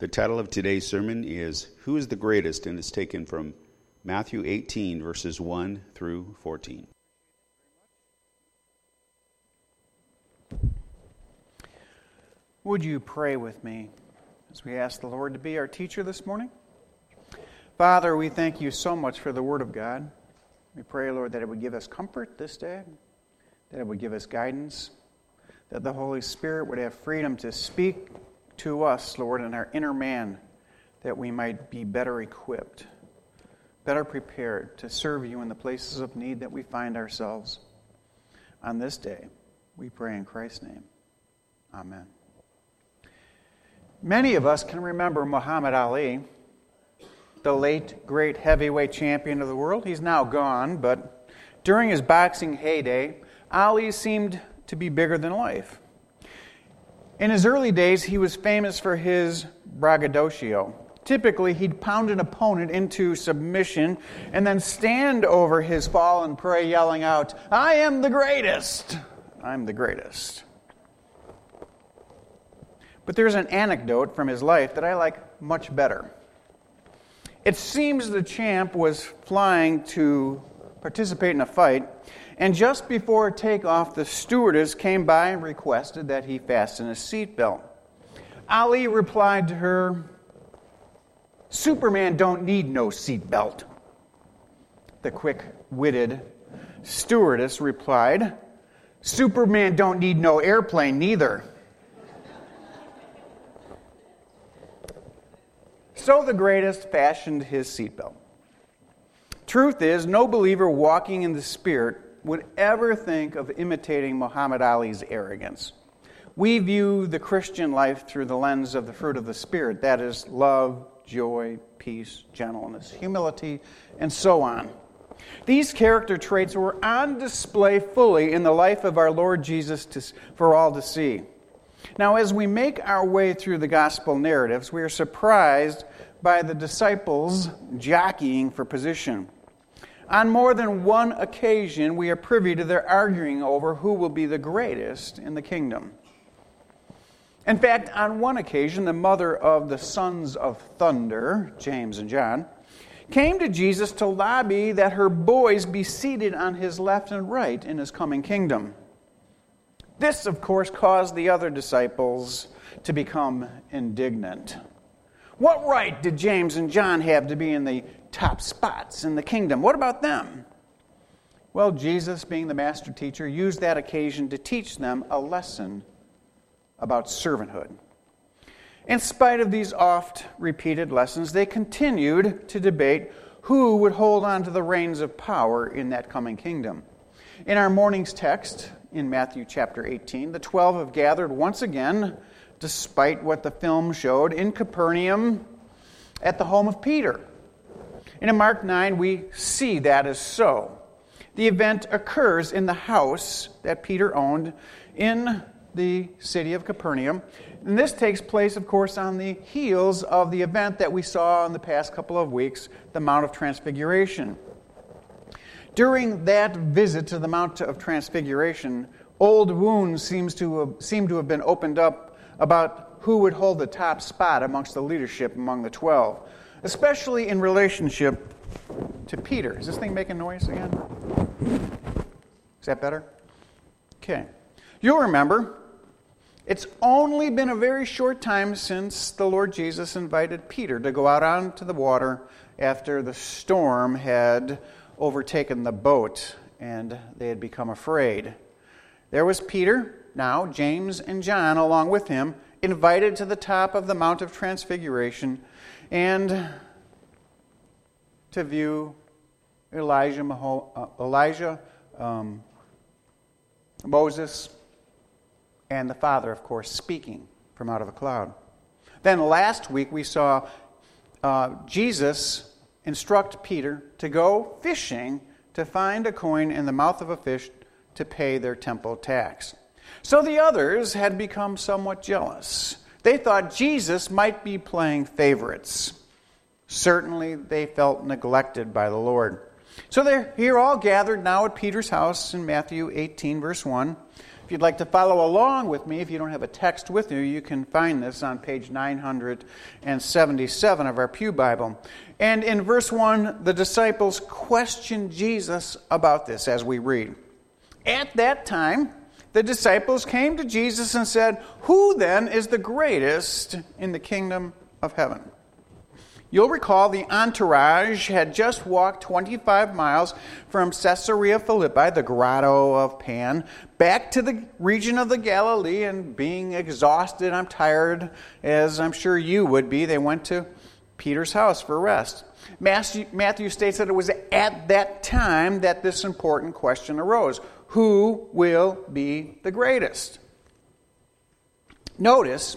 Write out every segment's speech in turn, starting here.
The title of today's sermon is Who is the Greatest? and is taken from Matthew 18, verses 1 through 14. Would you pray with me as we ask the Lord to be our teacher this morning? Father, we thank you so much for the Word of God. We pray, Lord, that it would give us comfort this day, that it would give us guidance, that the Holy Spirit would have freedom to speak to us, Lord, in our inner man, that we might be better equipped, better prepared to serve you in the places of need that we find ourselves. On this day, we pray in Christ's name. Amen. Many of us can remember Muhammad Ali, the late great heavyweight champion of the world. He's now gone, but during his boxing heyday, Ali seemed to be bigger than life. In his early days, he was famous for his braggadocio. Typically, he'd pound an opponent into submission and then stand over his fallen prey, yelling out, I am the greatest! I'm the greatest. But there's an anecdote from his life that I like much better. It seems the champ was flying to participate in a fight, and just before takeoff, the stewardess came by and requested that he fasten his seatbelt. Ali replied to her, Superman don't need no seatbelt. The quick witted stewardess replied, Superman don't need no airplane neither. so the greatest fashioned his seatbelt. Truth is, no believer walking in the Spirit would ever think of imitating Muhammad Ali's arrogance. We view the Christian life through the lens of the fruit of the Spirit that is, love, joy, peace, gentleness, humility, and so on. These character traits were on display fully in the life of our Lord Jesus to, for all to see. Now, as we make our way through the gospel narratives, we are surprised by the disciples jockeying for position. On more than one occasion, we are privy to their arguing over who will be the greatest in the kingdom. In fact, on one occasion, the mother of the sons of thunder, James and John, came to Jesus to lobby that her boys be seated on his left and right in his coming kingdom. This, of course, caused the other disciples to become indignant. What right did James and John have to be in the top spots in the kingdom. What about them? Well, Jesus, being the master teacher, used that occasion to teach them a lesson about servanthood. In spite of these oft repeated lessons, they continued to debate who would hold on to the reins of power in that coming kingdom. In our morning's text, in Matthew chapter 18, the 12 have gathered once again, despite what the film showed, in Capernaum at the home of Peter. And in Mark 9, we see that is so. The event occurs in the house that Peter owned in the city of Capernaum. And this takes place, of course, on the heels of the event that we saw in the past couple of weeks, the Mount of Transfiguration. During that visit to the Mount of Transfiguration, old wounds seems to have, seem to have been opened up about who would hold the top spot amongst the leadership among the twelve especially in relationship to Peter. Is this thing making noise again? Is that better? Okay. You'll remember, it's only been a very short time since the Lord Jesus invited Peter to go out onto the water after the storm had overtaken the boat and they had become afraid. There was Peter, now James and John along with him, invited to the top of the Mount of Transfiguration and to view Elijah, uh, Elijah um, Moses, and the Father, of course, speaking from out of a cloud. Then last week we saw uh, Jesus instruct Peter to go fishing to find a coin in the mouth of a fish to pay their temple tax. So the others had become somewhat jealous. They thought Jesus might be playing favorites. Certainly, they felt neglected by the Lord. So they're here all gathered now at Peter's house in Matthew 18, verse 1, If you'd like to follow along with me, if you don't have a text with you, you can find this on page 977 of our Pew Bible. And in verse 1, the disciples question Jesus about this as we read. At that time, the disciples came to Jesus and said, Who then is the greatest in the kingdom of heaven? You'll recall the entourage had just walked 25 miles from Caesarea Philippi, the grotto of Pan, back to the region of the Galilee, and being exhausted, I'm tired, as I'm sure you would be, they went to Peter's house for rest. Matthew, Matthew states that it was at that time that this important question arose Who will be the greatest? Notice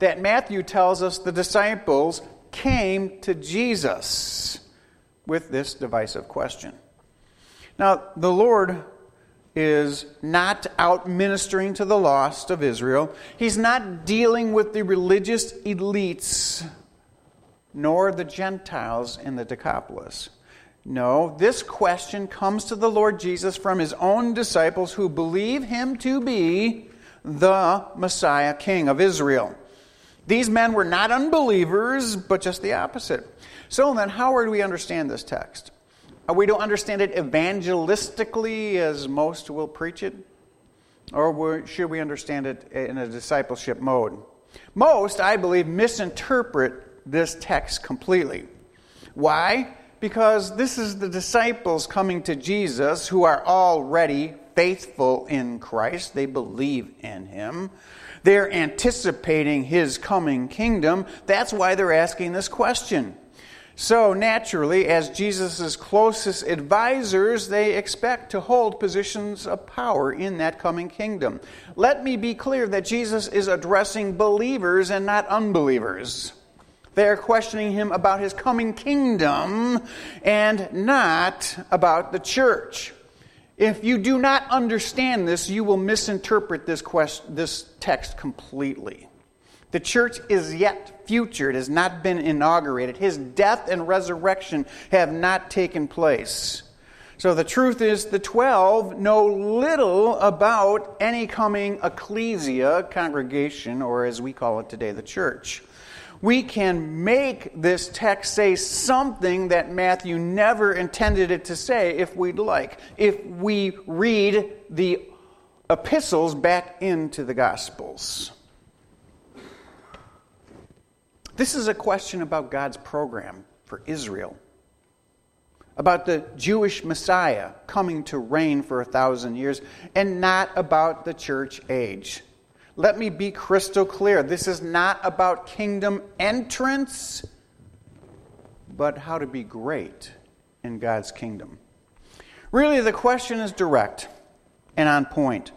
that Matthew tells us the disciples came to Jesus with this divisive question. Now, the Lord is not out ministering to the lost of Israel. He's not dealing with the religious elites nor the Gentiles in the Decapolis. No, this question comes to the Lord Jesus from his own disciples who believe him to be the Messiah King of Israel. These men were not unbelievers, but just the opposite. So then, how do we understand this text? Are we to understand it evangelistically, as most will preach it? Or should we understand it in a discipleship mode? Most, I believe, misinterpret this text completely. Why? Because this is the disciples coming to Jesus who are already faithful in Christ, they believe in him. They're anticipating his coming kingdom. That's why they're asking this question. So, naturally, as Jesus' closest advisors, they expect to hold positions of power in that coming kingdom. Let me be clear that Jesus is addressing believers and not unbelievers. They are questioning him about his coming kingdom and not about the church. If you do not understand this, you will misinterpret this, quest, this text completely. The church is yet future, it has not been inaugurated. His death and resurrection have not taken place. So the truth is, the 12 know little about any coming ecclesia, congregation, or as we call it today, the church we can make this text say something that Matthew never intended it to say if we'd like, if we read the epistles back into the Gospels. This is a question about God's program for Israel, about the Jewish Messiah coming to reign for a thousand years, and not about the church age. Let me be crystal clear. This is not about kingdom entrance, but how to be great in God's kingdom. Really, the question is direct and on point.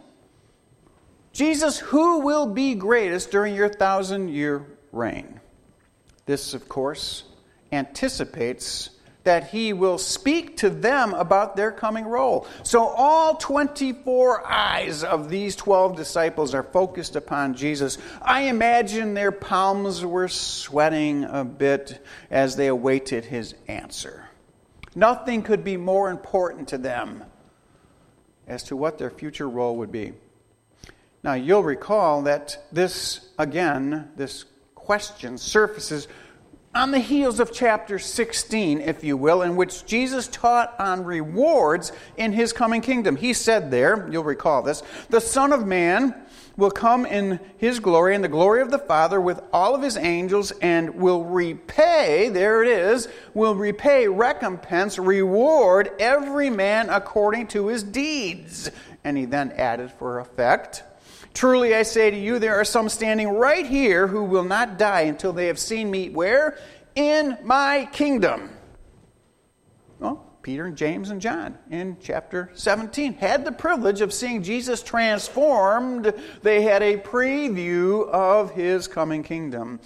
Jesus, who will be greatest during your thousand year reign? This, of course, anticipates that he will speak to them about their coming role. So all 24 eyes of these 12 disciples are focused upon Jesus. I imagine their palms were sweating a bit as they awaited his answer. Nothing could be more important to them as to what their future role would be. Now, you'll recall that this, again, this question surfaces on the heels of chapter 16, if you will, in which Jesus taught on rewards in his coming kingdom. He said there, you'll recall this, the Son of Man will come in his glory and the glory of the Father with all of his angels and will repay, there it is, will repay, recompense, reward every man according to his deeds. And he then added for effect, Truly I say to you, there are some standing right here who will not die until they have seen me where? In my kingdom. Well, Peter and James and John in chapter 17 had the privilege of seeing Jesus transformed. They had a preview of his coming kingdom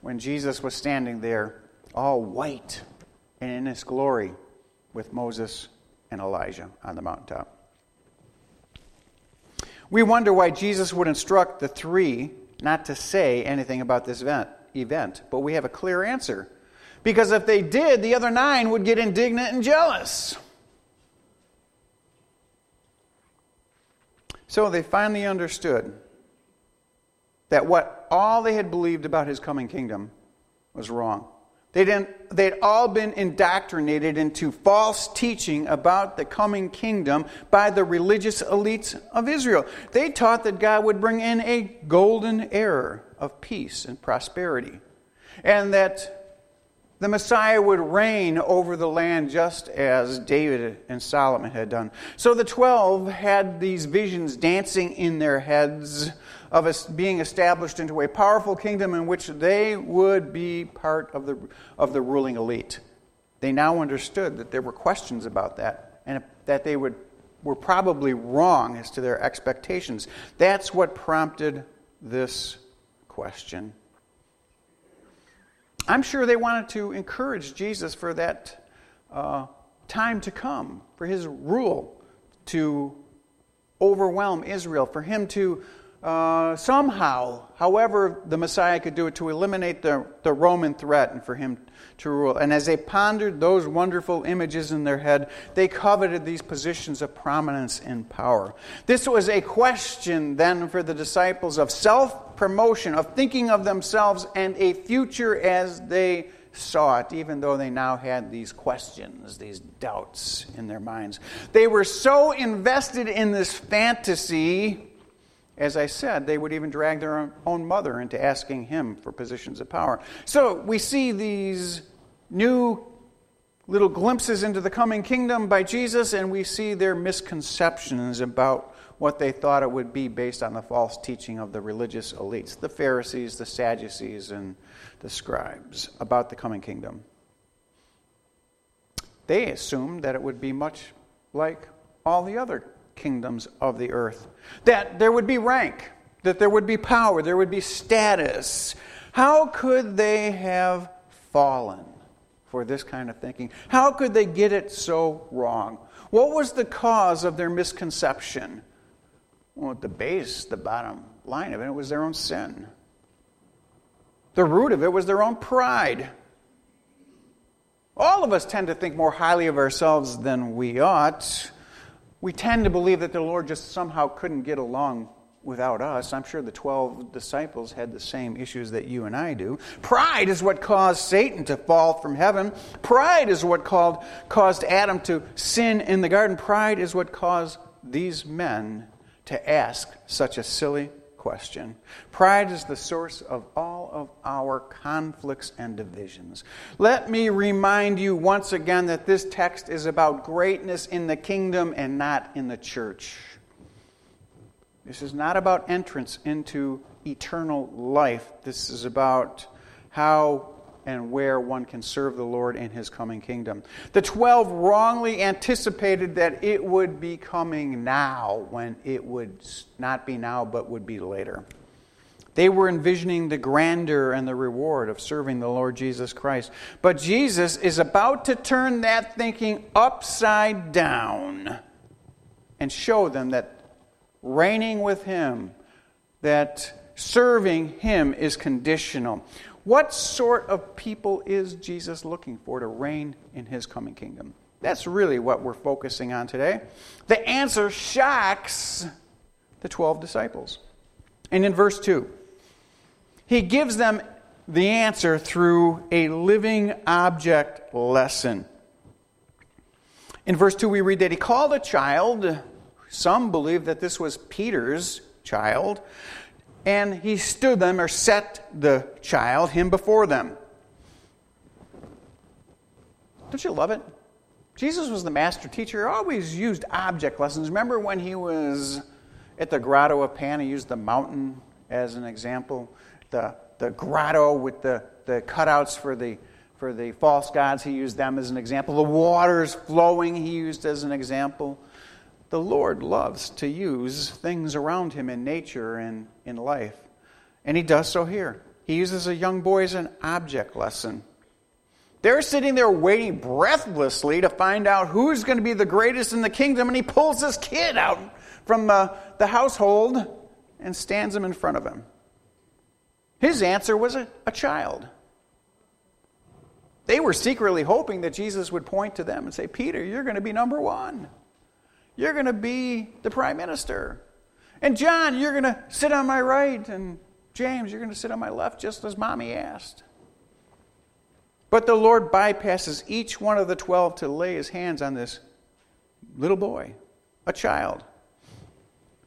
when Jesus was standing there all white and in his glory with Moses and Elijah on the mountaintop. We wonder why Jesus would instruct the three not to say anything about this event, but we have a clear answer. Because if they did, the other nine would get indignant and jealous. So they finally understood that what all they had believed about his coming kingdom was wrong. They didn't, they'd all been indoctrinated into false teaching about the coming kingdom by the religious elites of Israel. They taught that God would bring in a golden era of peace and prosperity, and that the Messiah would reign over the land just as David and Solomon had done. So the twelve had these visions dancing in their heads of us being established into a powerful kingdom in which they would be part of the, of the ruling elite. They now understood that there were questions about that and that they would, were probably wrong as to their expectations. That's what prompted this question. I'm sure they wanted to encourage Jesus for that uh, time to come, for his rule to overwhelm Israel, for him to uh, somehow, however the Messiah could do it, to eliminate the, the Roman threat and for him to rule. And as they pondered those wonderful images in their head, they coveted these positions of prominence and power. This was a question then for the disciples of self promotion, of thinking of themselves and a future as they saw it, even though they now had these questions, these doubts in their minds. They were so invested in this fantasy as I said, they would even drag their own mother into asking him for positions of power. So we see these new little glimpses into the coming kingdom by Jesus, and we see their misconceptions about what they thought it would be based on the false teaching of the religious elites, the Pharisees, the Sadducees, and the scribes about the coming kingdom. They assumed that it would be much like all the other kingdoms of the earth. That there would be rank, that there would be power, there would be status. How could they have fallen for this kind of thinking? How could they get it so wrong? What was the cause of their misconception? Well, at the base, the bottom line of it, it was their own sin. The root of it was their own pride. All of us tend to think more highly of ourselves than we ought we tend to believe that the Lord just somehow couldn't get along without us. I'm sure the 12 disciples had the same issues that you and I do. Pride is what caused Satan to fall from heaven. Pride is what called, caused Adam to sin in the garden. Pride is what caused these men to ask such a silly question. Pride is the source of all of our conflicts and divisions. Let me remind you once again that this text is about greatness in the kingdom and not in the church. This is not about entrance into eternal life. This is about how and where one can serve the Lord in his coming kingdom. The twelve wrongly anticipated that it would be coming now when it would not be now but would be later. They were envisioning the grandeur and the reward of serving the Lord Jesus Christ. But Jesus is about to turn that thinking upside down and show them that reigning with Him, that serving Him is conditional. What sort of people is Jesus looking for to reign in his coming kingdom? That's really what we're focusing on today. The answer shocks the 12 disciples. And in verse 2, he gives them the answer through a living object lesson. In verse 2, we read that he called a child. Some believe that this was Peter's child and he stood them or set the child, him before them. Don't you love it? Jesus was the master teacher. He always used object lessons. Remember when he was at the grotto of Pan, he used the mountain as an example? The, the grotto with the, the cutouts for the, for the false gods, he used them as an example. The waters flowing, he used as an example the Lord loves to use things around him in nature and in life. And he does so here. He uses a young boy as an object lesson. They're sitting there waiting breathlessly to find out who's going to be the greatest in the kingdom, and he pulls this kid out from the, the household and stands him in front of him. His answer was a, a child. They were secretly hoping that Jesus would point to them and say, Peter, you're going to be number one. You're going to be the prime minister. And John, you're going to sit on my right. And James, you're going to sit on my left, just as mommy asked. But the Lord bypasses each one of the 12 to lay his hands on this little boy, a child.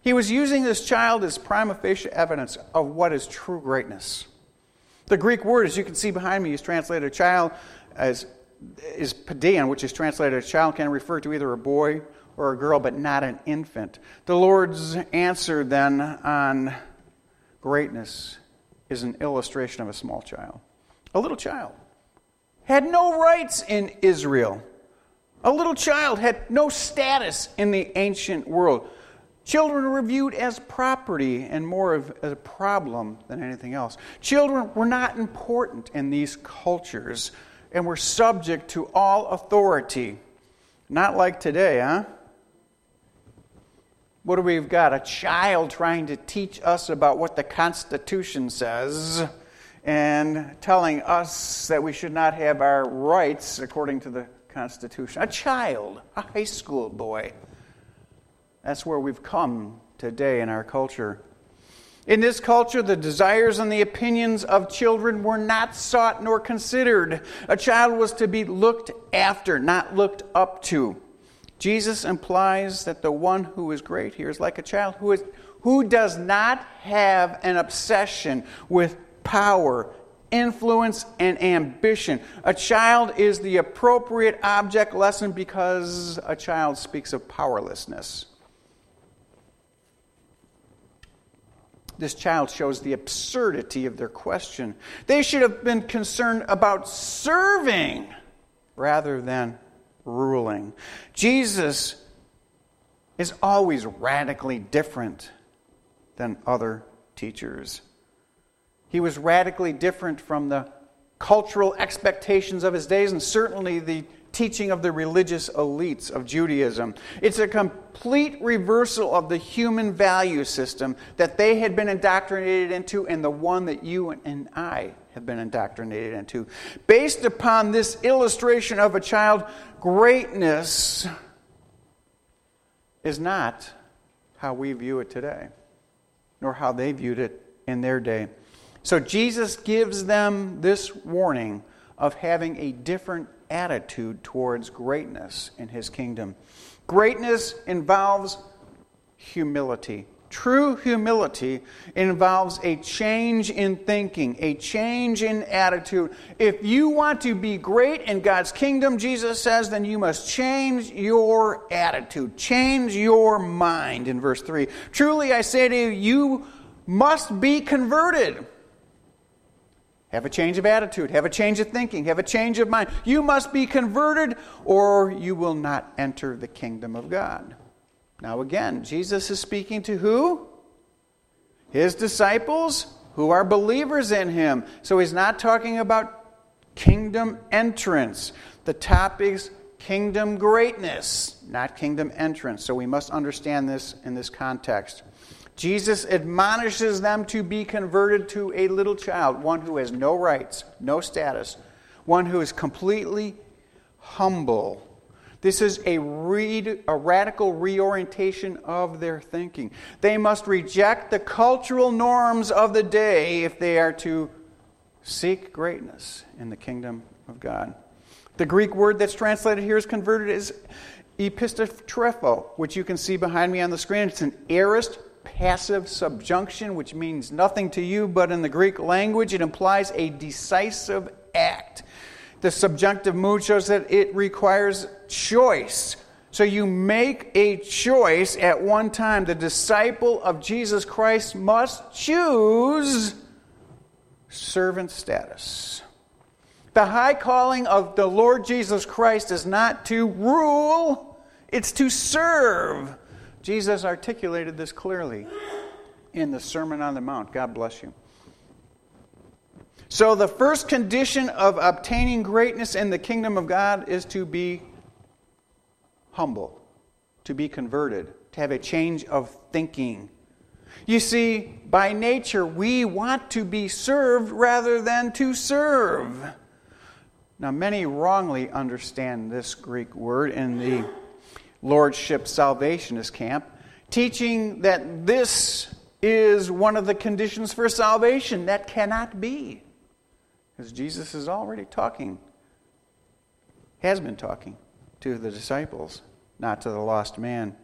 He was using this child as prima facie evidence of what is true greatness. The Greek word, as you can see behind me, is translated a child as is paidion, which is translated a child, can refer to either a boy or a girl, but not an infant. The Lord's answer then on greatness is an illustration of a small child, a little child had no rights in Israel. A little child had no status in the ancient world. Children were viewed as property and more of a problem than anything else. Children were not important in these cultures and were subject to all authority. Not like today, huh? What do we've got? A child trying to teach us about what the Constitution says and telling us that we should not have our rights according to the Constitution. A child, a high school boy. That's where we've come today in our culture. In this culture, the desires and the opinions of children were not sought nor considered. A child was to be looked after, not looked up to. Jesus implies that the one who is great here is like a child who, is, who does not have an obsession with power, influence, and ambition. A child is the appropriate object lesson because a child speaks of powerlessness. This child shows the absurdity of their question. They should have been concerned about serving rather than ruling. Jesus is always radically different than other teachers. He was radically different from the cultural expectations of his days and certainly the teaching of the religious elites of Judaism. It's a complete reversal of the human value system that they had been indoctrinated into and the one that you and I have been indoctrinated into. Based upon this illustration of a child, greatness is not how we view it today, nor how they viewed it in their day. So Jesus gives them this warning of having a different attitude towards greatness in his kingdom. Greatness involves humility. True humility involves a change in thinking, a change in attitude. If you want to be great in God's kingdom, Jesus says, then you must change your attitude, change your mind in verse 3. Truly I say to you, you must be converted. Have a change of attitude, have a change of thinking, have a change of mind. You must be converted, or you will not enter the kingdom of God. Now, again, Jesus is speaking to who? His disciples who are believers in him. So he's not talking about kingdom entrance. The topic's kingdom greatness, not kingdom entrance. So we must understand this in this context. Jesus admonishes them to be converted to a little child, one who has no rights, no status, one who is completely humble. This is a, re- a radical reorientation of their thinking. They must reject the cultural norms of the day if they are to seek greatness in the kingdom of God. The Greek word that's translated here is converted is epistatrepho, which you can see behind me on the screen. It's an aorist passive subjunction, which means nothing to you, but in the Greek language, it implies a decisive act. The subjunctive mood shows that it requires choice. So you make a choice at one time. The disciple of Jesus Christ must choose servant status. The high calling of the Lord Jesus Christ is not to rule, it's to serve. Jesus articulated this clearly in the Sermon on the Mount. God bless you. So, the first condition of obtaining greatness in the kingdom of God is to be humble, to be converted, to have a change of thinking. You see, by nature, we want to be served rather than to serve. Now, many wrongly understand this Greek word in the Lordship Salvationist camp. teaching that this is one of the conditions for salvation. That cannot be. Because Jesus is already talking, has been talking to the disciples, not to the lost man.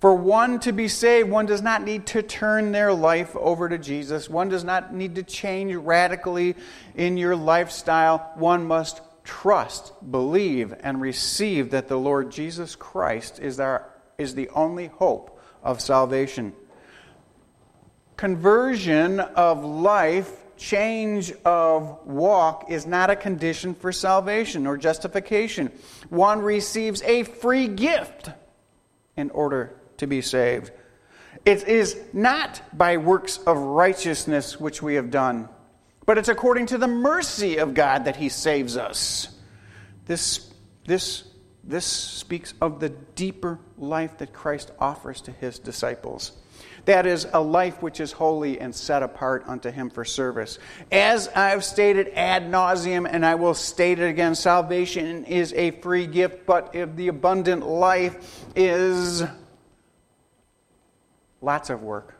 For one to be saved, one does not need to turn their life over to Jesus. One does not need to change radically in your lifestyle. One must trust, believe, and receive that the Lord Jesus Christ is, our, is the only hope of salvation. Conversion of life, change of walk, is not a condition for salvation or justification. One receives a free gift in order to be saved. It is not by works of righteousness which we have done, but it's according to the mercy of God that He saves us. This, this, this speaks of the deeper life that Christ offers to His disciples. That is a life which is holy and set apart unto Him for service. As I've stated ad nauseum, and I will state it again salvation is a free gift, but if the abundant life is lots of work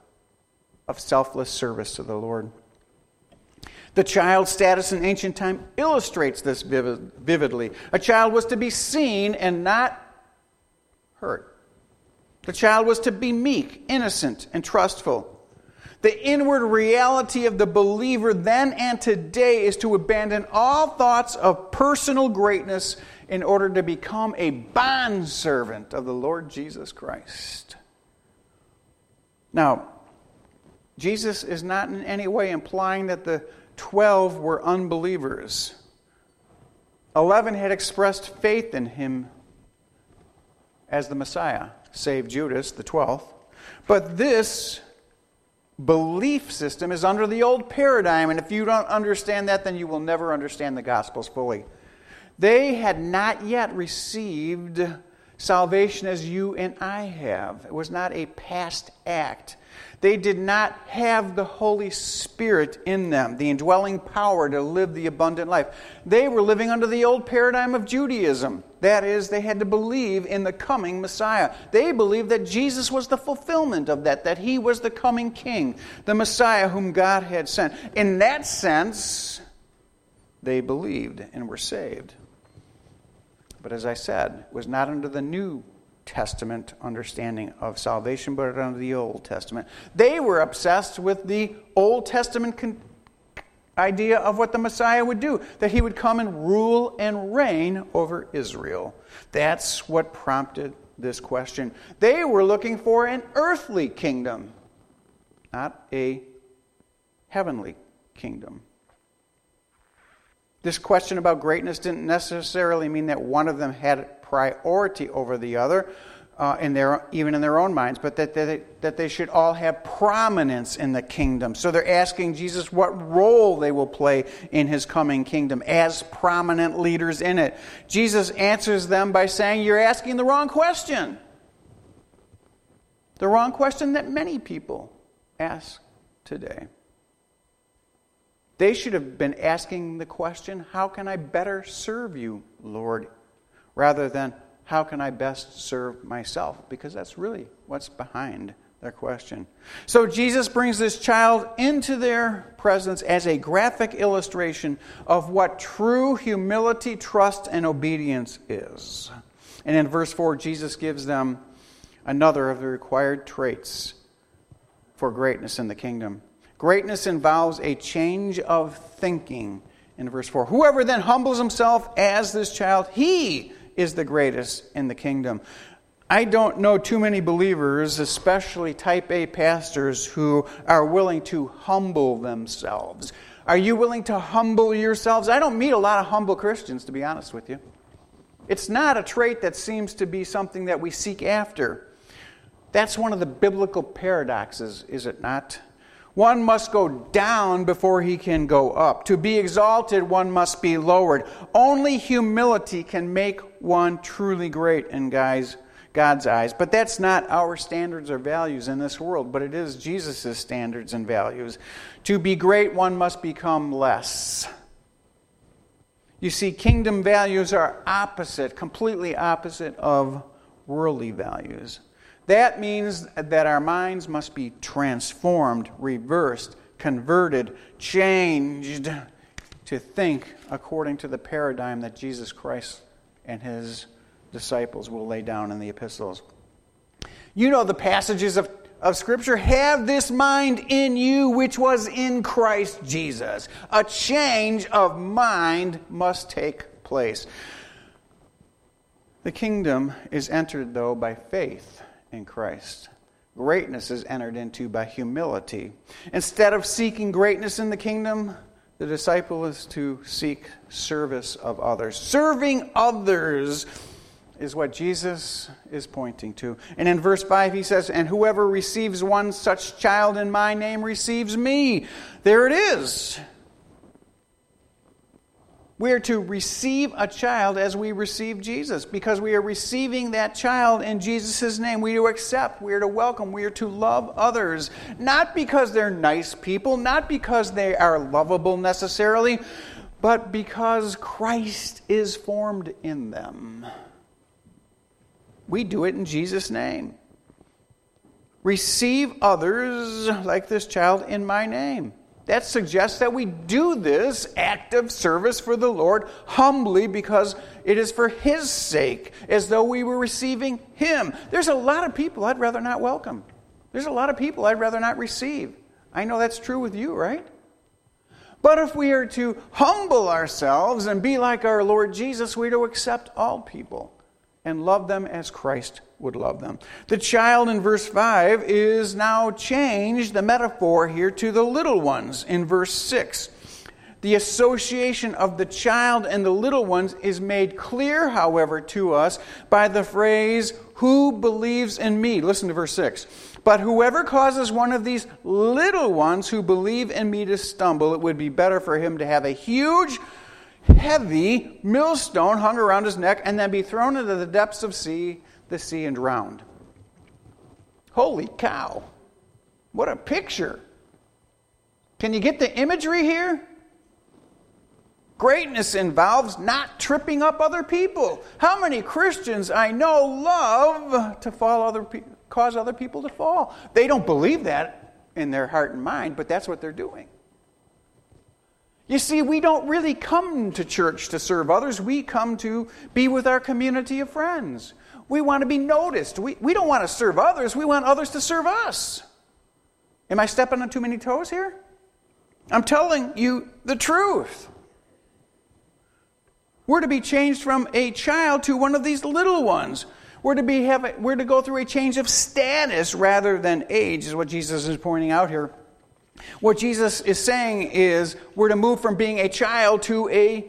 of selfless service to the Lord. The child status in ancient time illustrates this vividly. A child was to be seen and not heard. The child was to be meek, innocent, and trustful. The inward reality of the believer then and today is to abandon all thoughts of personal greatness in order to become a bondservant of the Lord Jesus Christ. Now, Jesus is not in any way implying that the 12 were unbelievers. 11 had expressed faith in him as the Messiah save Judas, the 12th. But this belief system is under the old paradigm, and if you don't understand that, then you will never understand the Gospels fully. They had not yet received salvation as you and I have. It was not a past act. They did not have the Holy Spirit in them, the indwelling power to live the abundant life. They were living under the old paradigm of Judaism. That is, they had to believe in the coming Messiah. They believed that Jesus was the fulfillment of that, that he was the coming king, the Messiah whom God had sent. In that sense, they believed and were saved. But as I said, it was not under the New Testament understanding of salvation, but under the Old Testament. They were obsessed with the Old Testament con- idea of what the Messiah would do, that he would come and rule and reign over Israel. That's what prompted this question. They were looking for an earthly kingdom, not a heavenly kingdom. This question about greatness didn't necessarily mean that one of them had priority over the other, uh, in their, even in their own minds, but that they, that they should all have prominence in the kingdom. So they're asking Jesus what role they will play in his coming kingdom as prominent leaders in it. Jesus answers them by saying, You're asking the wrong question. The wrong question that many people ask today. They should have been asking the question, How can I better serve you, Lord? Rather than how can I best serve myself? Because that's really what's behind their question. So Jesus brings this child into their presence as a graphic illustration of what true humility, trust, and obedience is. And in verse 4, Jesus gives them another of the required traits for greatness in the kingdom. Greatness involves a change of thinking. In verse 4, whoever then humbles himself as this child, he is the greatest in the kingdom. I don't know too many believers, especially type A pastors, who are willing to humble themselves. Are you willing to humble yourselves? I don't meet a lot of humble Christians, to be honest with you. It's not a trait that seems to be something that we seek after. That's one of the biblical paradoxes, is it not? One must go down before he can go up. To be exalted, one must be lowered. Only humility can make one truly great in God's, eyes. But that's not our standards or values in this world, but it is Jesus' standards and values. To be great, one must become less. You see, kingdom values are opposite, completely opposite of worldly values. That means that our minds must be transformed, reversed, converted, changed to think according to the paradigm that Jesus Christ and his disciples will lay down in the epistles. You know the passages of, of Scripture. Have this mind in you which was in Christ Jesus. A change of mind must take place. The kingdom is entered, though, by faith in Christ. Greatness is entered into by humility. Instead of seeking greatness in the kingdom, the disciple is to seek service of others. Serving others is what Jesus is pointing to. And in verse 5, he says, And whoever receives one such child in my name receives me. There it is. We are to receive a child as we receive Jesus because we are receiving that child in Jesus' name. We are to accept, we are to welcome, we are to love others. Not because they're nice people, not because they are lovable necessarily, but because Christ is formed in them. We do it in Jesus' name. Receive others like this child in my name. That suggests that we do this act of service for the Lord humbly because it is for His sake, as though we were receiving Him. There's a lot of people I'd rather not welcome. There's a lot of people I'd rather not receive. I know that's true with you, right? But if we are to humble ourselves and be like our Lord Jesus, we are to accept all people and love them as Christ would love them. The child in verse 5 is now changed, the metaphor here, to the little ones in verse 6. The association of the child and the little ones is made clear, however, to us by the phrase, Who believes in me? Listen to verse 6. But whoever causes one of these little ones who believe in me to stumble, it would be better for him to have a huge heavy millstone hung around his neck and then be thrown into the depths of sea, the sea and drowned. Holy cow. What a picture. Can you get the imagery here? Greatness involves not tripping up other people. How many Christians I know love to fall other pe- cause other people to fall? They don't believe that in their heart and mind, but that's what they're doing. You see, we don't really come to church to serve others. We come to be with our community of friends. We want to be noticed. We, we don't want to serve others, we want others to serve us. Am I stepping on too many toes here? I'm telling you the truth. We're to be changed from a child to one of these little ones. We're to, be, have, we're to go through a change of status rather than age, is what Jesus is pointing out here. What Jesus is saying is we're to move from being a child to a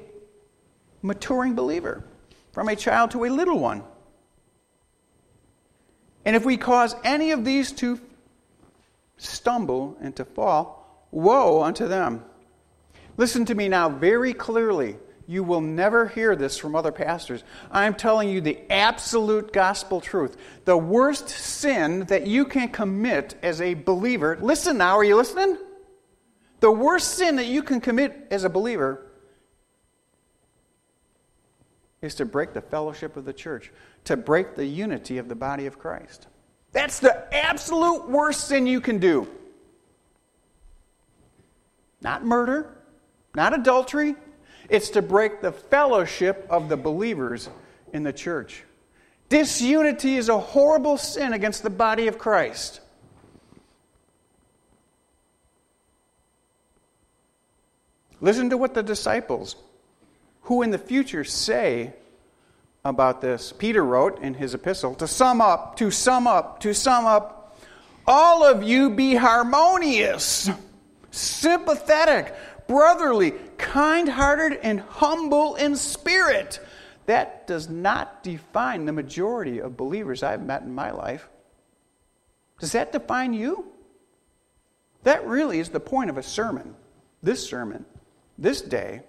maturing believer, from a child to a little one. And if we cause any of these to stumble and to fall, woe unto them. Listen to me now very clearly. You will never hear this from other pastors. I'm telling you the absolute gospel truth. The worst sin that you can commit as a believer, listen now, are you listening? The worst sin that you can commit as a believer is to break the fellowship of the church, to break the unity of the body of Christ. That's the absolute worst sin you can do. Not murder, not adultery, it's to break the fellowship of the believers in the church. Disunity is a horrible sin against the body of Christ. Listen to what the disciples, who in the future say about this. Peter wrote in his epistle to sum up, to sum up, to sum up, all of you be harmonious, sympathetic, brotherly, kind hearted, and humble in spirit. That does not define the majority of believers I've met in my life. Does that define you? That really is the point of a sermon, this sermon, this day,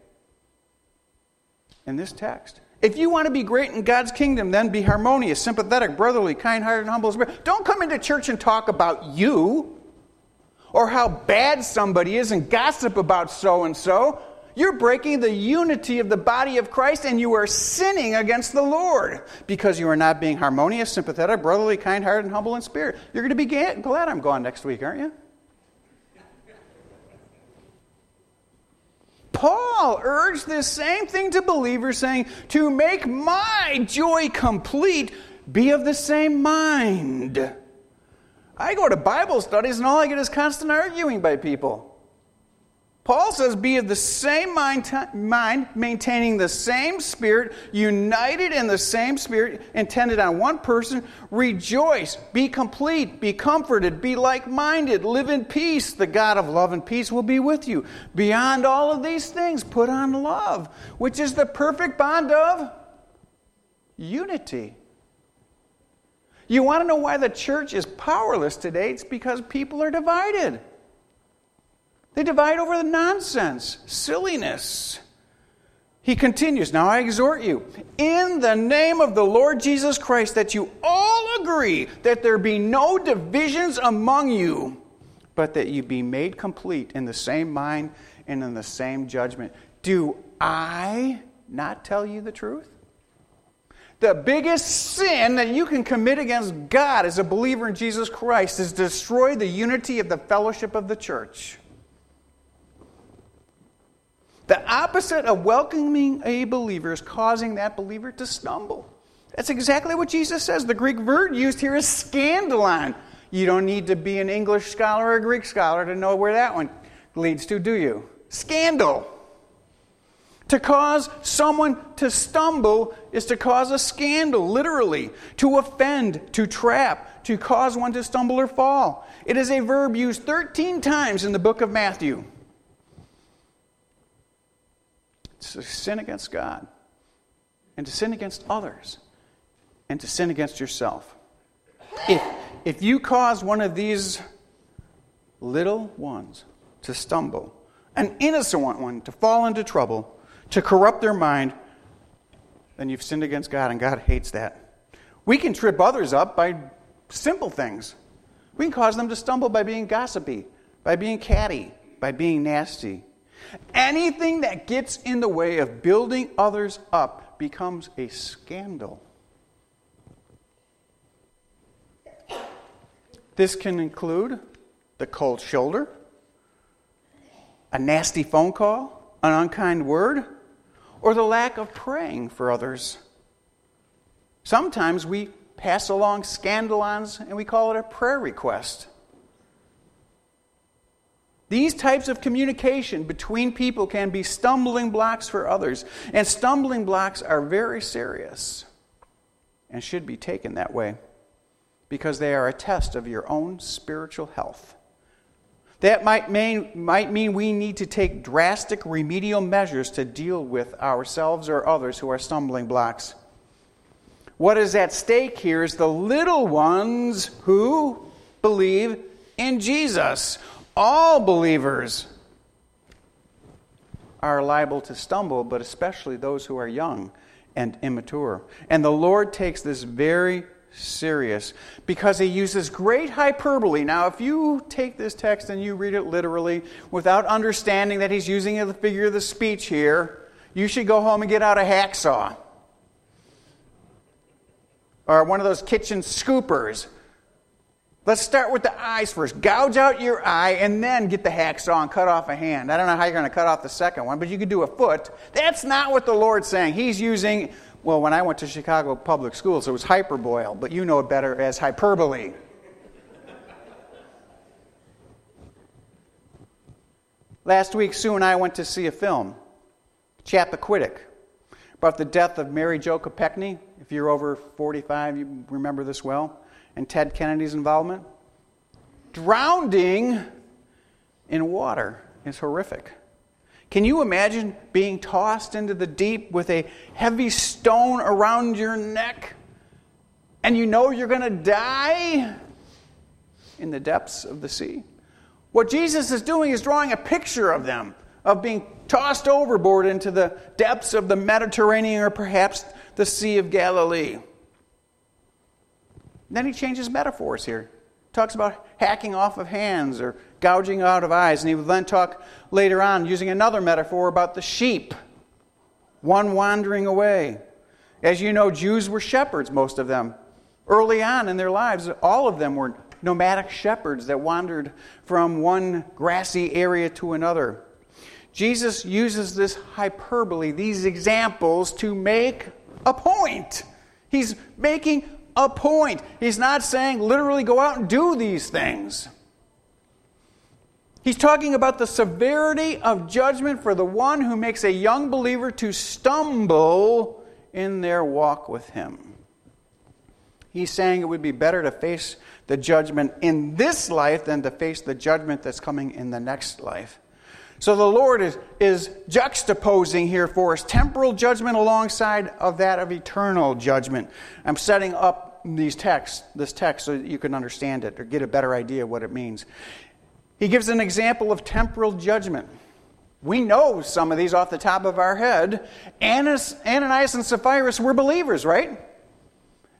and this text. If you want to be great in God's kingdom, then be harmonious, sympathetic, brotherly, kind hearted, humble. Don't come into church and talk about you or how bad somebody is and gossip about so and so. You're breaking the unity of the body of Christ and you are sinning against the Lord because you are not being harmonious, sympathetic, brotherly, kind hearted, and humble in spirit. You're going to be glad I'm gone next week, aren't you? Paul urged this same thing to believers, saying, To make my joy complete, be of the same mind. I go to Bible studies and all I get is constant arguing by people. Paul says, Be of the same mind, mind, maintaining the same spirit, united in the same spirit, intended on one person. Rejoice, be complete, be comforted, be like minded, live in peace. The God of love and peace will be with you. Beyond all of these things, put on love, which is the perfect bond of unity. You want to know why the church is powerless today? It's because people are divided. They divide over the nonsense, silliness. He continues, Now I exhort you, in the name of the Lord Jesus Christ, that you all agree that there be no divisions among you, but that you be made complete in the same mind and in the same judgment. Do I not tell you the truth? The biggest sin that you can commit against God as a believer in Jesus Christ is destroy the unity of the fellowship of the church. The opposite of welcoming a believer is causing that believer to stumble. That's exactly what Jesus says. The Greek word used here is scandalon. You don't need to be an English scholar or a Greek scholar to know where that one leads to, do you? Scandal. To cause someone to stumble is to cause a scandal, literally. To offend, to trap, to cause one to stumble or fall. It is a verb used 13 times in the book of Matthew. To sin against God, and to sin against others, and to sin against yourself. If, if you cause one of these little ones to stumble, an innocent one to fall into trouble, to corrupt their mind, then you've sinned against God, and God hates that. We can trip others up by simple things. We can cause them to stumble by being gossipy, by being catty, by being nasty, Anything that gets in the way of building others up becomes a scandal. This can include the cold shoulder, a nasty phone call, an unkind word, or the lack of praying for others. Sometimes we pass along scandalons and we call it a prayer request. These types of communication between people can be stumbling blocks for others, and stumbling blocks are very serious and should be taken that way because they are a test of your own spiritual health. That might mean, might mean we need to take drastic remedial measures to deal with ourselves or others who are stumbling blocks. What is at stake here is the little ones who believe in Jesus all believers are liable to stumble, but especially those who are young and immature. And the Lord takes this very serious because he uses great hyperbole. Now, if you take this text and you read it literally without understanding that he's using the figure of the speech here, you should go home and get out a hacksaw or one of those kitchen scoopers Let's start with the eyes first. Gouge out your eye and then get the hacksaw and cut off a hand. I don't know how you're going to cut off the second one, but you could do a foot. That's not what the Lord's saying. He's using, well, when I went to Chicago public schools, it was hyperboil, but you know it better as hyperbole. Last week, Sue and I went to see a film, Chappaquiddick, about the death of Mary Jo Kopechne. If you're over 45, you remember this well and Ted Kennedy's involvement. Drowning in water is horrific. Can you imagine being tossed into the deep with a heavy stone around your neck and you know you're going to die in the depths of the sea? What Jesus is doing is drawing a picture of them, of being tossed overboard into the depths of the Mediterranean or perhaps the Sea of Galilee. Then he changes metaphors here. Talks about hacking off of hands or gouging out of eyes. And he would then talk later on, using another metaphor, about the sheep, one wandering away. As you know, Jews were shepherds, most of them. Early on in their lives, all of them were nomadic shepherds that wandered from one grassy area to another. Jesus uses this hyperbole, these examples, to make a point. He's making a point. He's not saying literally go out and do these things. He's talking about the severity of judgment for the one who makes a young believer to stumble in their walk with Him. He's saying it would be better to face the judgment in this life than to face the judgment that's coming in the next life. So the Lord is, is juxtaposing here for us temporal judgment alongside of that of eternal judgment. I'm setting up these texts, this text so you can understand it or get a better idea of what it means. He gives an example of temporal judgment. We know some of these off the top of our head. Ananias, Ananias and Sapphira were believers, right?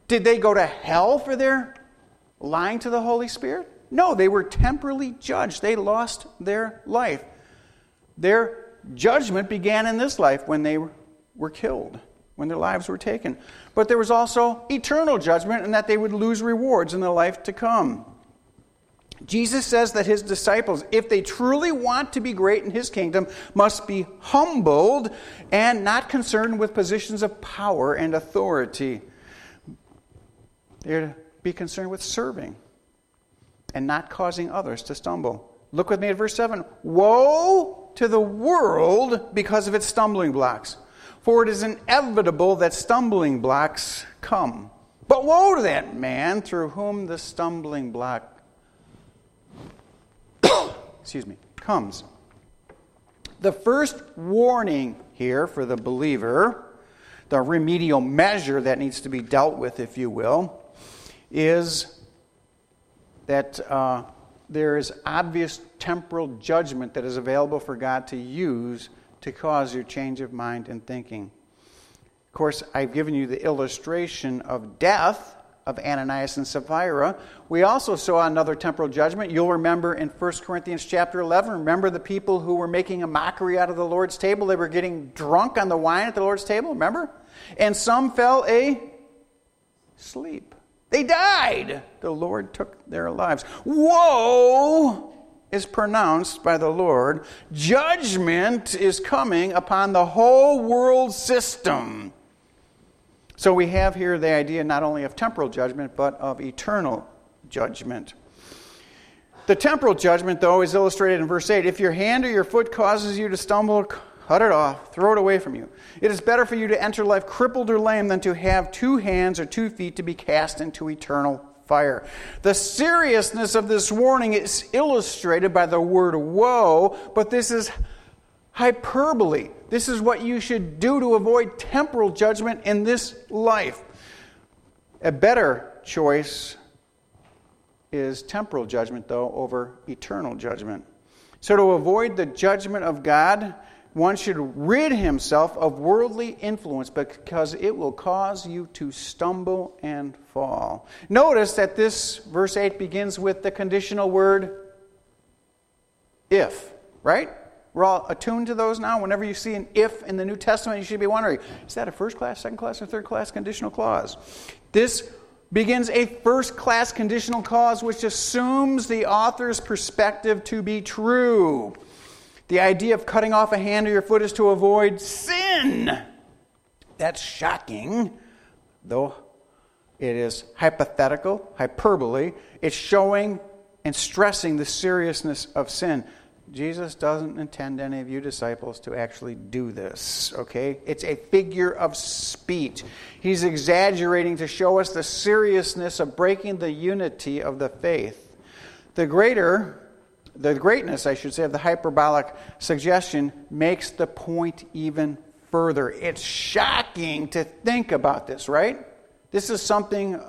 Did they go to hell for their lying to the Holy Spirit? No, they were temporally judged. They lost their life. Their judgment began in this life when they were killed, when their lives were taken. But there was also eternal judgment, and that they would lose rewards in the life to come. Jesus says that his disciples, if they truly want to be great in his kingdom, must be humbled and not concerned with positions of power and authority. They're to be concerned with serving and not causing others to stumble. Look with me at verse 7. Woe to the world because of its stumbling blocks. For it is inevitable that stumbling blocks come. But woe to that man through whom the stumbling block excuse me, comes. The first warning here for the believer, the remedial measure that needs to be dealt with, if you will, is that uh, there is obvious temporal judgment that is available for God to use to cause your change of mind and thinking. Of course, I've given you the illustration of death of Ananias and Sapphira. We also saw another temporal judgment. You'll remember in 1 Corinthians chapter 11, remember the people who were making a mockery out of the Lord's table? They were getting drunk on the wine at the Lord's table, remember? And some fell a sleep. They died. The Lord took their lives. Woe is pronounced by the Lord. Judgment is coming upon the whole world system. So we have here the idea not only of temporal judgment, but of eternal judgment. The temporal judgment, though, is illustrated in verse 8. If your hand or your foot causes you to stumble, cut it off, throw it away from you. It is better for you to enter life crippled or lame than to have two hands or two feet to be cast into eternal fire. The seriousness of this warning is illustrated by the word woe, but this is hyperbole. This is what you should do to avoid temporal judgment in this life. A better choice is temporal judgment, though, over eternal judgment. So, to avoid the judgment of God, one should rid himself of worldly influence because it will cause you to stumble and fall. Notice that this verse 8 begins with the conditional word if, right? We're all attuned to those now. Whenever you see an if in the New Testament, you should be wondering is that a first class, second class, or third class conditional clause? This begins a first class conditional clause which assumes the author's perspective to be true. The idea of cutting off a hand or your foot is to avoid sin. That's shocking, though it is hypothetical, hyperbole. It's showing and stressing the seriousness of sin. Jesus doesn't intend any of you disciples to actually do this, okay? It's a figure of speech. He's exaggerating to show us the seriousness of breaking the unity of the faith. The greater, the greatness, I should say, of the hyperbolic suggestion makes the point even further. It's shocking to think about this, right? This is something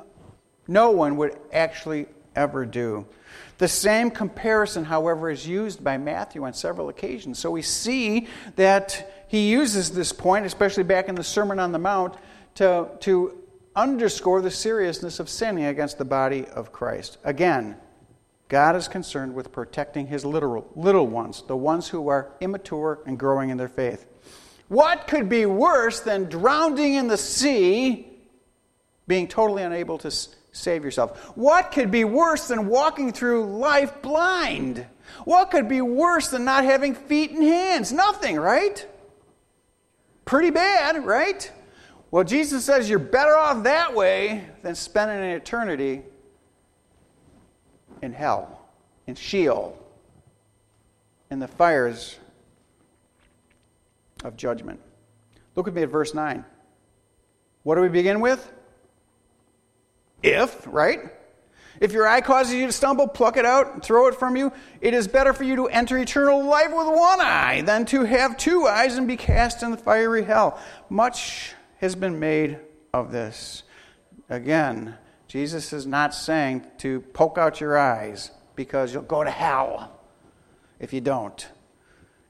no one would actually ever do. The same comparison, however, is used by Matthew on several occasions. So we see that he uses this point, especially back in the Sermon on the Mount, to, to underscore the seriousness of sinning against the body of Christ. Again, God is concerned with protecting his literal, little ones, the ones who are immature and growing in their faith. What could be worse than drowning in the sea, being totally unable to save yourself? What could be worse than walking through life blind? What could be worse than not having feet and hands? Nothing, right? Pretty bad, right? Well, Jesus says you're better off that way than spending an eternity in hell, in Sheol, in the fires of judgment. Look with me at verse 9. What do we begin with? If, right? If your eye causes you to stumble, pluck it out and throw it from you. It is better for you to enter eternal life with one eye than to have two eyes and be cast in the fiery hell. Much has been made of this. Again, Jesus is not saying to poke out your eyes because you'll go to hell if you don't.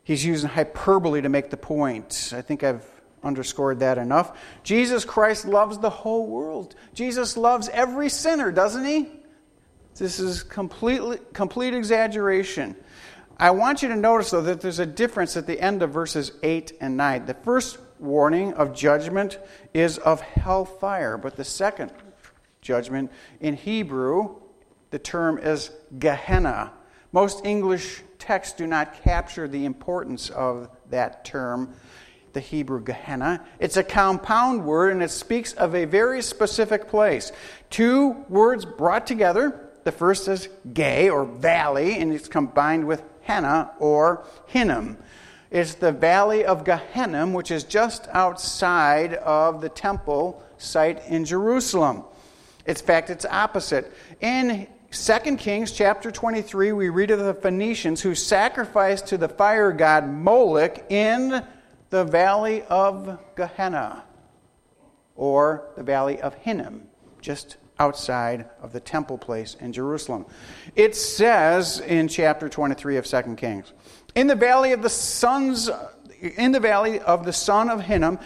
He's using hyperbole to make the point. I think I've underscored that enough. Jesus Christ loves the whole world. Jesus loves every sinner, doesn't he? This is completely complete exaggeration. I want you to notice though that there's a difference at the end of verses 8 and 9. The first warning of judgment is of hellfire, but the second judgment in Hebrew the term is Gehenna. Most English texts do not capture the importance of that term, the Hebrew Gehenna. It's a compound word and it speaks of a very specific place. Two words brought together. The first is gay or valley, and it's combined with henna or hinnom. It's the valley of Gehenna, which is just outside of the temple site in Jerusalem. In fact, it's opposite. In 2 Kings chapter 23, we read of the Phoenicians who sacrificed to the fire god Moloch in the valley of Gehenna, or the valley of Hinnom, just outside of the temple place in Jerusalem. It says in chapter 23 of 2 Kings, in the valley of the sons in the valley of the son of Hinnom,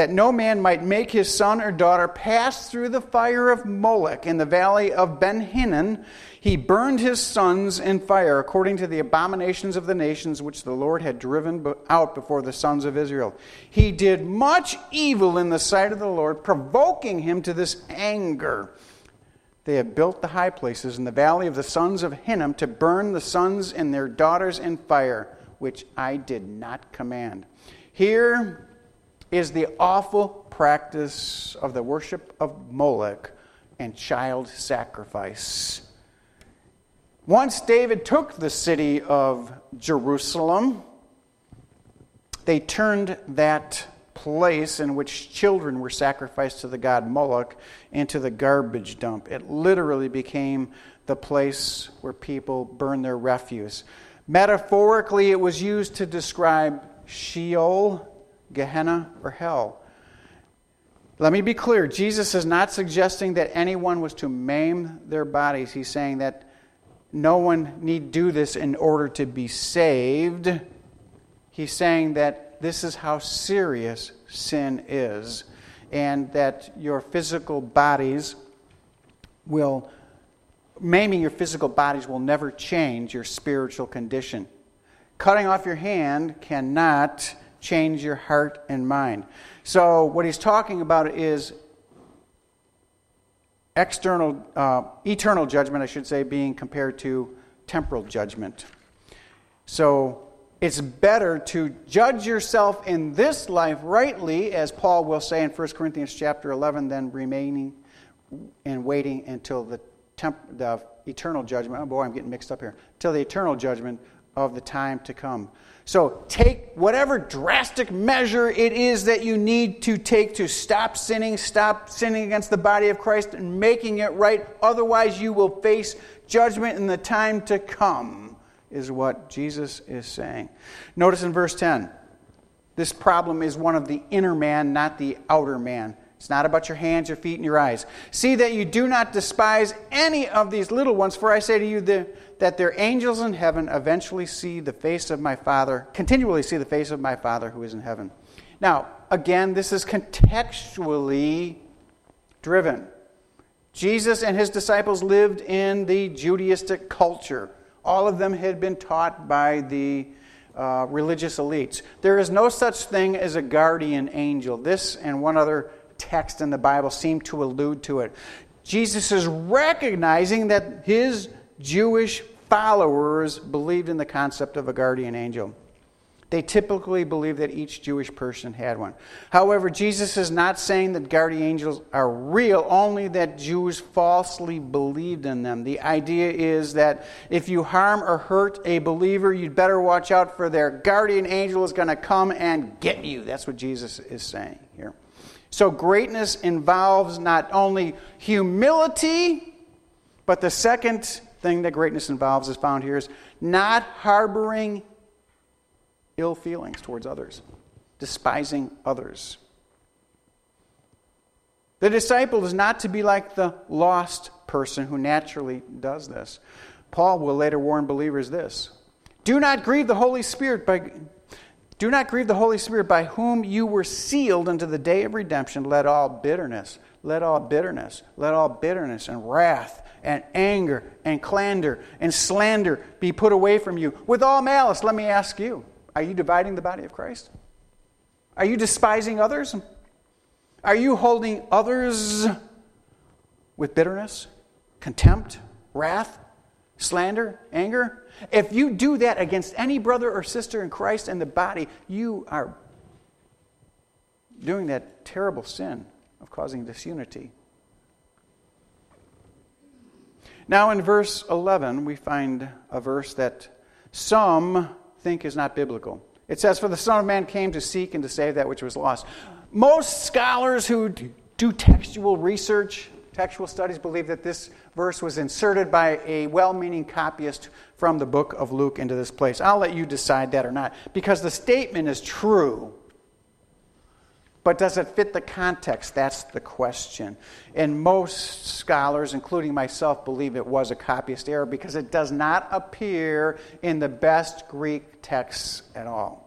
that no man might make his son or daughter pass through the fire of Moloch in the valley of Ben Hinnom. He burned his sons in fire according to the abominations of the nations which the Lord had driven out before the sons of Israel. He did much evil in the sight of the Lord, provoking him to this anger. They have built the high places in the valley of the sons of Hinnom to burn the sons and their daughters in fire, which I did not command. Here, is the awful practice of the worship of Moloch and child sacrifice. Once David took the city of Jerusalem, they turned that place in which children were sacrificed to the god Moloch into the garbage dump. It literally became the place where people burn their refuse. Metaphorically, it was used to describe Sheol, Gehenna, or hell. Let me be clear Jesus is not suggesting that anyone was to maim their bodies. He's saying that no one need do this in order to be saved. He's saying that this is how serious sin is, and that your physical bodies will, maiming your physical bodies will never change your spiritual condition. Cutting off your hand cannot change your heart and mind. So, what he's talking about is external, uh, eternal judgment, I should say, being compared to temporal judgment. So, it's better to judge yourself in this life rightly, as Paul will say in 1 Corinthians chapter 11, than remaining and waiting until the, temp- the eternal judgment. Oh boy, I'm getting mixed up here. Till the eternal judgment of the time to come. So take whatever drastic measure it is that you need to take to stop sinning, stop sinning against the body of Christ and making it right. Otherwise, you will face judgment in the time to come, is what Jesus is saying. Notice in verse 10 this problem is one of the inner man, not the outer man. It's not about your hands, your feet, and your eyes. See that you do not despise any of these little ones, for I say to you, the that their angels in heaven eventually see the face of my Father, continually see the face of my Father who is in heaven. Now, again, this is contextually driven. Jesus and his disciples lived in the Judaistic culture. All of them had been taught by the uh, religious elites. There is no such thing as a guardian angel. This and one other text in the Bible seem to allude to it. Jesus is recognizing that his Jewish followers believed in the concept of a guardian angel. They typically believed that each Jewish person had one. However, Jesus is not saying that guardian angels are real, only that Jews falsely believed in them. The idea is that if you harm or hurt a believer, you'd better watch out for their guardian angel is going to come and get you. That's what Jesus is saying here. So, greatness involves not only humility, but the second thing that greatness involves is found here is not harboring ill feelings towards others, despising others. The disciple is not to be like the lost person who naturally does this. Paul will later warn believers this Do not grieve the Holy Spirit by do not grieve the Holy Spirit by whom you were sealed unto the day of redemption. Let all bitterness, let all bitterness, let all bitterness and wrath and anger and clandor and slander be put away from you. With all malice, let me ask you are you dividing the body of Christ? Are you despising others? Are you holding others with bitterness, contempt, wrath, slander, anger? If you do that against any brother or sister in Christ and the body, you are doing that terrible sin of causing disunity. Now, in verse 11, we find a verse that some think is not biblical. It says, For the Son of Man came to seek and to save that which was lost. Most scholars who do textual research textual studies believe that this verse was inserted by a well meaning copyist from the book of Luke into this place. I'll let you decide that or not, because the statement is true. But does it fit the context? That's the question. And most scholars, including myself, believe it was a copyist error because it does not appear in the best Greek texts at all.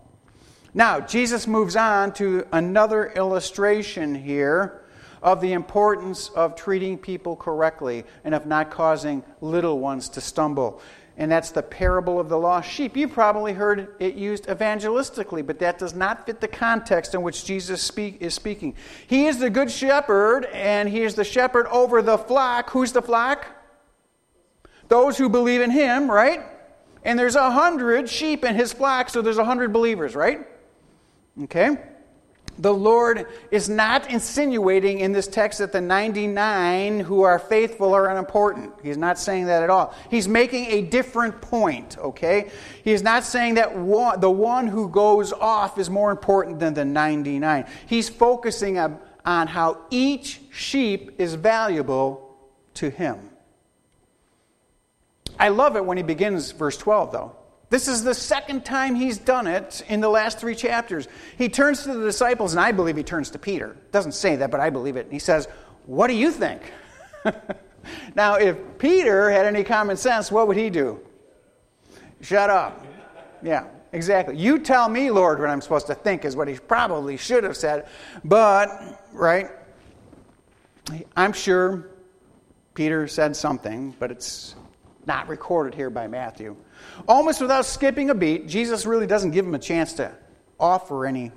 Now, Jesus moves on to another illustration here of the importance of treating people correctly and of not causing little ones to stumble. And that's the parable of the lost sheep. You probably heard it used evangelistically, but that does not fit the context in which Jesus speak, is speaking. He is the good shepherd, and he is the shepherd over the flock. Who's the flock? Those who believe in him, right? And there's a hundred sheep in his flock, so there's a hundred believers, right? Okay? The Lord is not insinuating in this text that the 99 who are faithful are unimportant. He's not saying that at all. He's making a different point, okay? He is not saying that one, the one who goes off is more important than the 99. He's focusing on how each sheep is valuable to him. I love it when he begins verse 12, though. This is the second time he's done it in the last three chapters. He turns to the disciples, and I believe he turns to Peter. Doesn't say that, but I believe it. He says, What do you think? now, if Peter had any common sense, what would he do? Shut up. Yeah, exactly. You tell me, Lord, what I'm supposed to think, is what he probably should have said. But, right, I'm sure Peter said something, but it's not recorded here by Matthew. Almost without skipping a beat, Jesus really doesn't give him a chance to offer any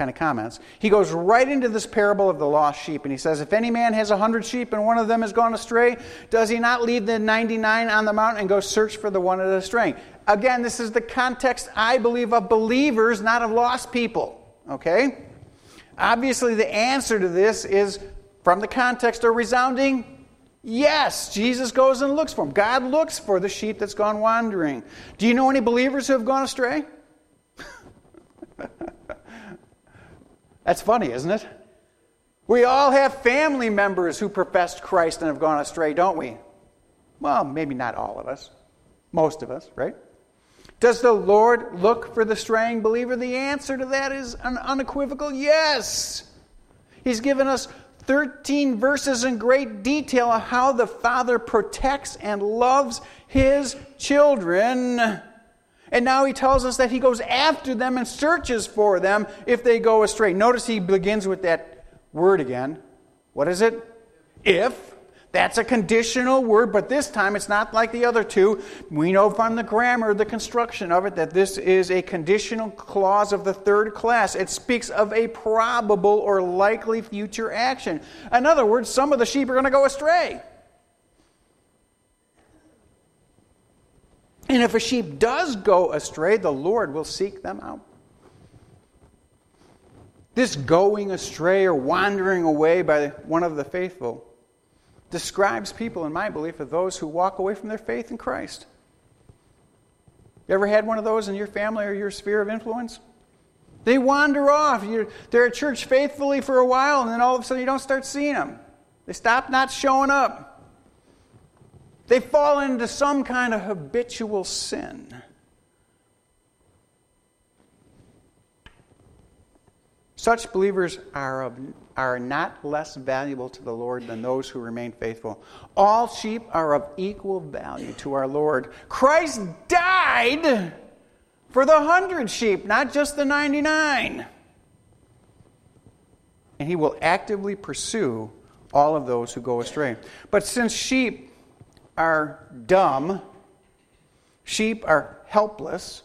kind of comments. He goes right into this parable of the lost sheep and he says, If any man has a hundred sheep and one of them has gone astray, does he not leave the 99 on the mountain and go search for the one that is straying? Again, this is the context, I believe, of believers, not of lost people. Okay? Obviously, the answer to this is from the context a resounding Yes, Jesus goes and looks for them. God looks for the sheep that's gone wandering. Do you know any believers who have gone astray? that's funny, isn't it? We all have family members who professed Christ and have gone astray, don't we? Well, maybe not all of us, most of us, right? Does the Lord look for the straying believer? The answer to that is an unequivocal yes. He's given us 13 verses in great detail of how the Father protects and loves his children. And now he tells us that he goes after them and searches for them if they go astray. Notice he begins with that word again. What is it? If. That's a conditional word, but this time it's not like the other two. We know from the grammar, the construction of it, that this is a conditional clause of the third class. It speaks of a probable or likely future action. In other words, some of the sheep are going to go astray. And if a sheep does go astray, the Lord will seek them out. This going astray or wandering away by one of the faithful describes people, in my belief, of those who walk away from their faith in Christ. You ever had one of those in your family or your sphere of influence? They wander off. You're, they're at church faithfully for a while, and then all of a sudden you don't start seeing them. They stop not showing up. They fall into some kind of habitual sin. Such believers are, of, are not less valuable to the Lord than those who remain faithful. All sheep are of equal value to our Lord. Christ died for the hundred sheep, not just the 99. And he will actively pursue all of those who go astray. But since sheep are dumb, sheep are helpless,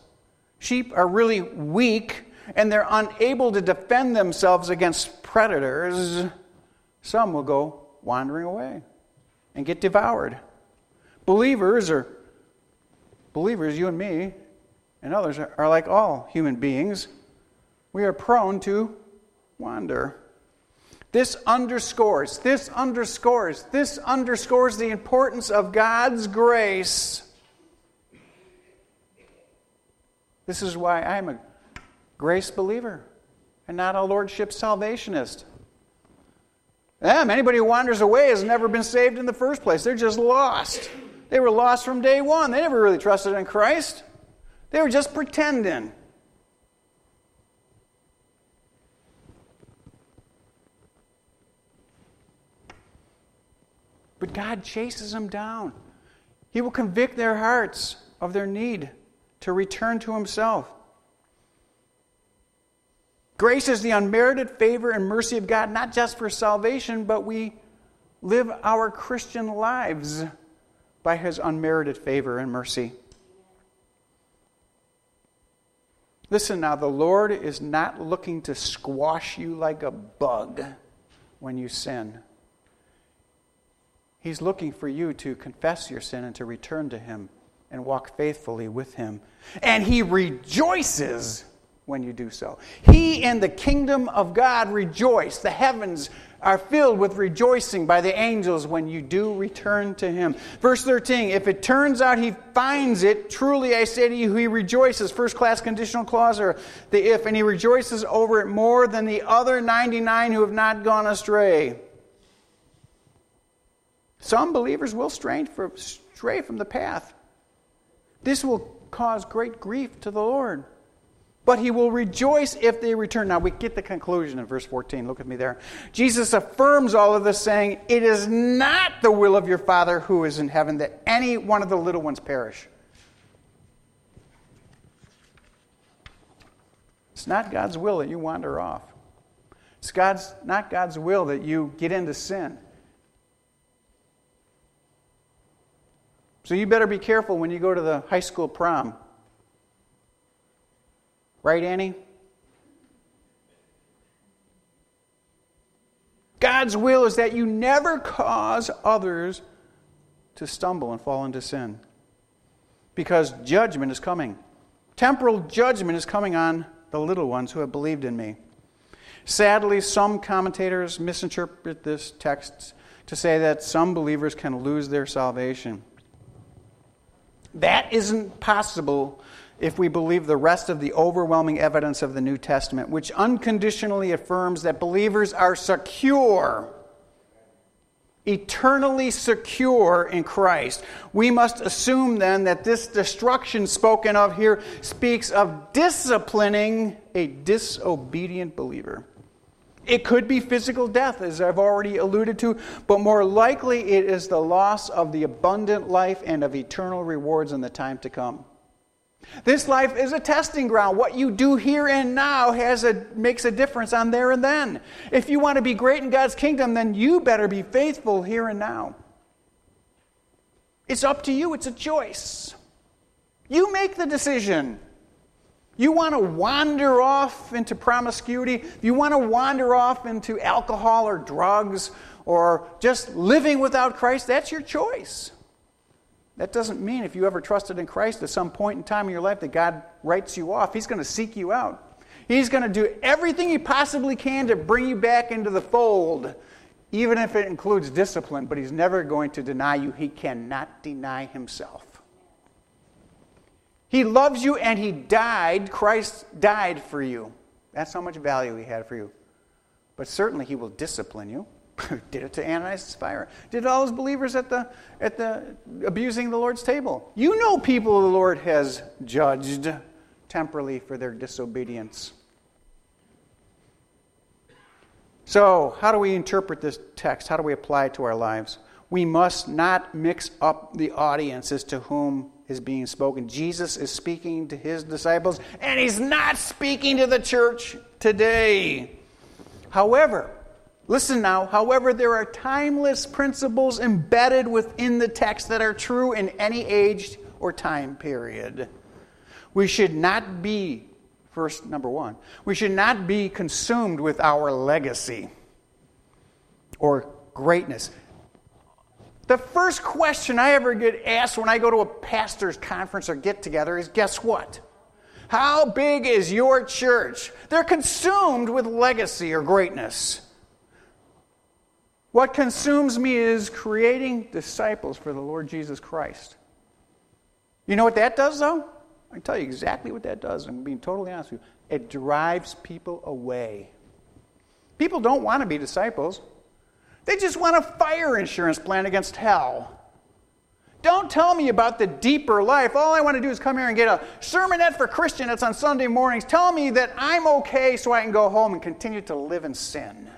sheep are really weak, and they're unable to defend themselves against predators, some will go wandering away and get devoured. Believers or believers, you and me, and others are like all human beings. We are prone to wander. This underscores, this underscores, this underscores the importance of God's grace. This is why I'm a grace believer and not a lordship salvationist. Them, anybody who wanders away has never been saved in the first place. They're just lost. They were lost from day one. They never really trusted in Christ. They were just pretending. But God chases them down. He will convict their hearts of their need to return to Himself. Grace is the unmerited favor and mercy of God, not just for salvation, but we live our Christian lives by His unmerited favor and mercy. Listen now, the Lord is not looking to squash you like a bug when you sin. He's looking for you to confess your sin and to return to Him and walk faithfully with Him. And He rejoices when you do so. He and the kingdom of God rejoice. The heavens are filled with rejoicing by the angels when you do return to him. Verse 13 If it turns out he finds it, truly I say to you, he rejoices. First class conditional clause or the if, and he rejoices over it more than the other 99 who have not gone astray. Some believers will stray from the path. This will cause great grief to the Lord but he will rejoice if they return. Now we get the conclusion in verse 14. Look at me there. Jesus affirms all of this, saying, It is not the will of your Father who is in heaven that any one of the little ones perish. It's not God's will that you wander off. It's God's, not God's will that you get into sin. So you better be careful when you go to the high school prom. Right, Annie? God's will is that you never cause others to stumble and fall into sin. Because judgment is coming. Temporal judgment is coming on the little ones who have believed in me. Sadly, some commentators misinterpret this text to say that some believers can lose their salvation. That isn't possible if we believe the rest of the overwhelming evidence of the New Testament, which unconditionally affirms that believers are secure, eternally secure in Christ. We must assume then that this destruction spoken of here speaks of disciplining a disobedient believer. It could be physical death, as I've already alluded to, but more likely it is the loss of the abundant life and of eternal rewards in the time to come. This life is a testing ground. What you do here and now has a, makes a difference on there and then. If you want to be great in God's kingdom, then you better be faithful here and now. It's up to you, it's a choice. You make the decision. You want to wander off into promiscuity, you want to wander off into alcohol or drugs or just living without Christ, that's your choice. That doesn't mean if you ever trusted in Christ at some point in time in your life that God writes you off. He's going to seek you out. He's going to do everything he possibly can to bring you back into the fold, even if it includes discipline, but he's never going to deny you. He cannot deny himself. He loves you and he died. Christ died for you. That's how much value he had for you. But certainly he will discipline you. Did it to Ananias and Sapphira. Did all those believers at the, at the abusing the Lord's table. You know people the Lord has judged temporally for their disobedience. So, how do we interpret this text? How do we apply it to our lives? We must not mix up the audience as to whom is being spoken. Jesus is speaking to his disciples, and he's not speaking to the church today. However, listen now, however, there are timeless principles embedded within the text that are true in any age or time period. We should not be, first, number one, we should not be consumed with our legacy or greatness. The first question I ever get asked when I go to a pastor's conference or get together is guess what? How big is your church? They're consumed with legacy or greatness. What consumes me is creating disciples for the Lord Jesus Christ. You know what that does, though? I can tell you exactly what that does. I'm being totally honest with you. It drives people away. People don't want to be disciples. They just want a fire insurance plan against hell. Don't tell me about the deeper life. All I want to do is come here and get a sermonette for Christian that's on Sunday mornings. Tell me that I'm okay so I can go home and continue to live in sin.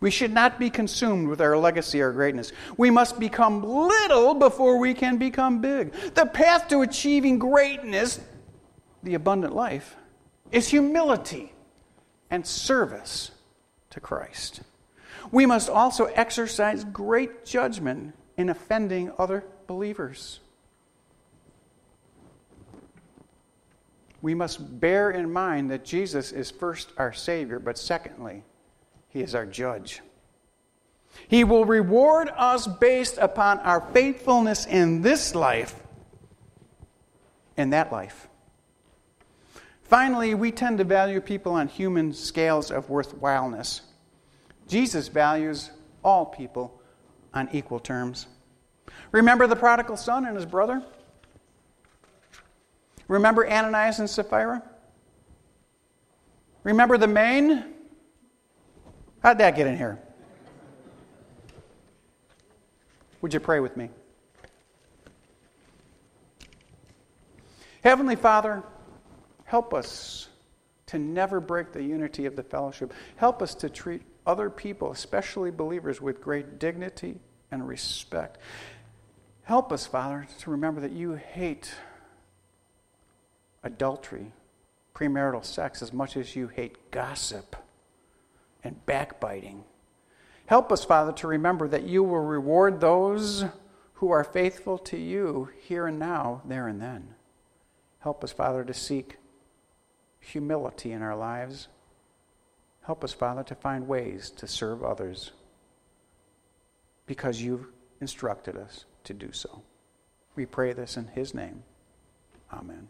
We should not be consumed with our legacy or greatness. We must become little before we can become big. The path to achieving greatness, the abundant life, is humility and service to Christ. We must also exercise great judgment in offending other believers. We must bear in mind that Jesus is first our Savior, but secondly, He is our judge. He will reward us based upon our faithfulness in this life and that life. Finally, we tend to value people on human scales of worthwhileness. Jesus values all people on equal terms. Remember the prodigal son and his brother? Remember Ananias and Sapphira? Remember the main? How'd that get in here? Would you pray with me? Heavenly Father, Help us to never break the unity of the fellowship. Help us to treat other people, especially believers, with great dignity and respect. Help us, Father, to remember that you hate adultery, premarital sex, as much as you hate gossip and backbiting. Help us, Father, to remember that you will reward those who are faithful to you here and now, there and then. Help us, Father, to seek humility in our lives. Help us, Father, to find ways to serve others because you've instructed us to do so. We pray this in His name. Amen.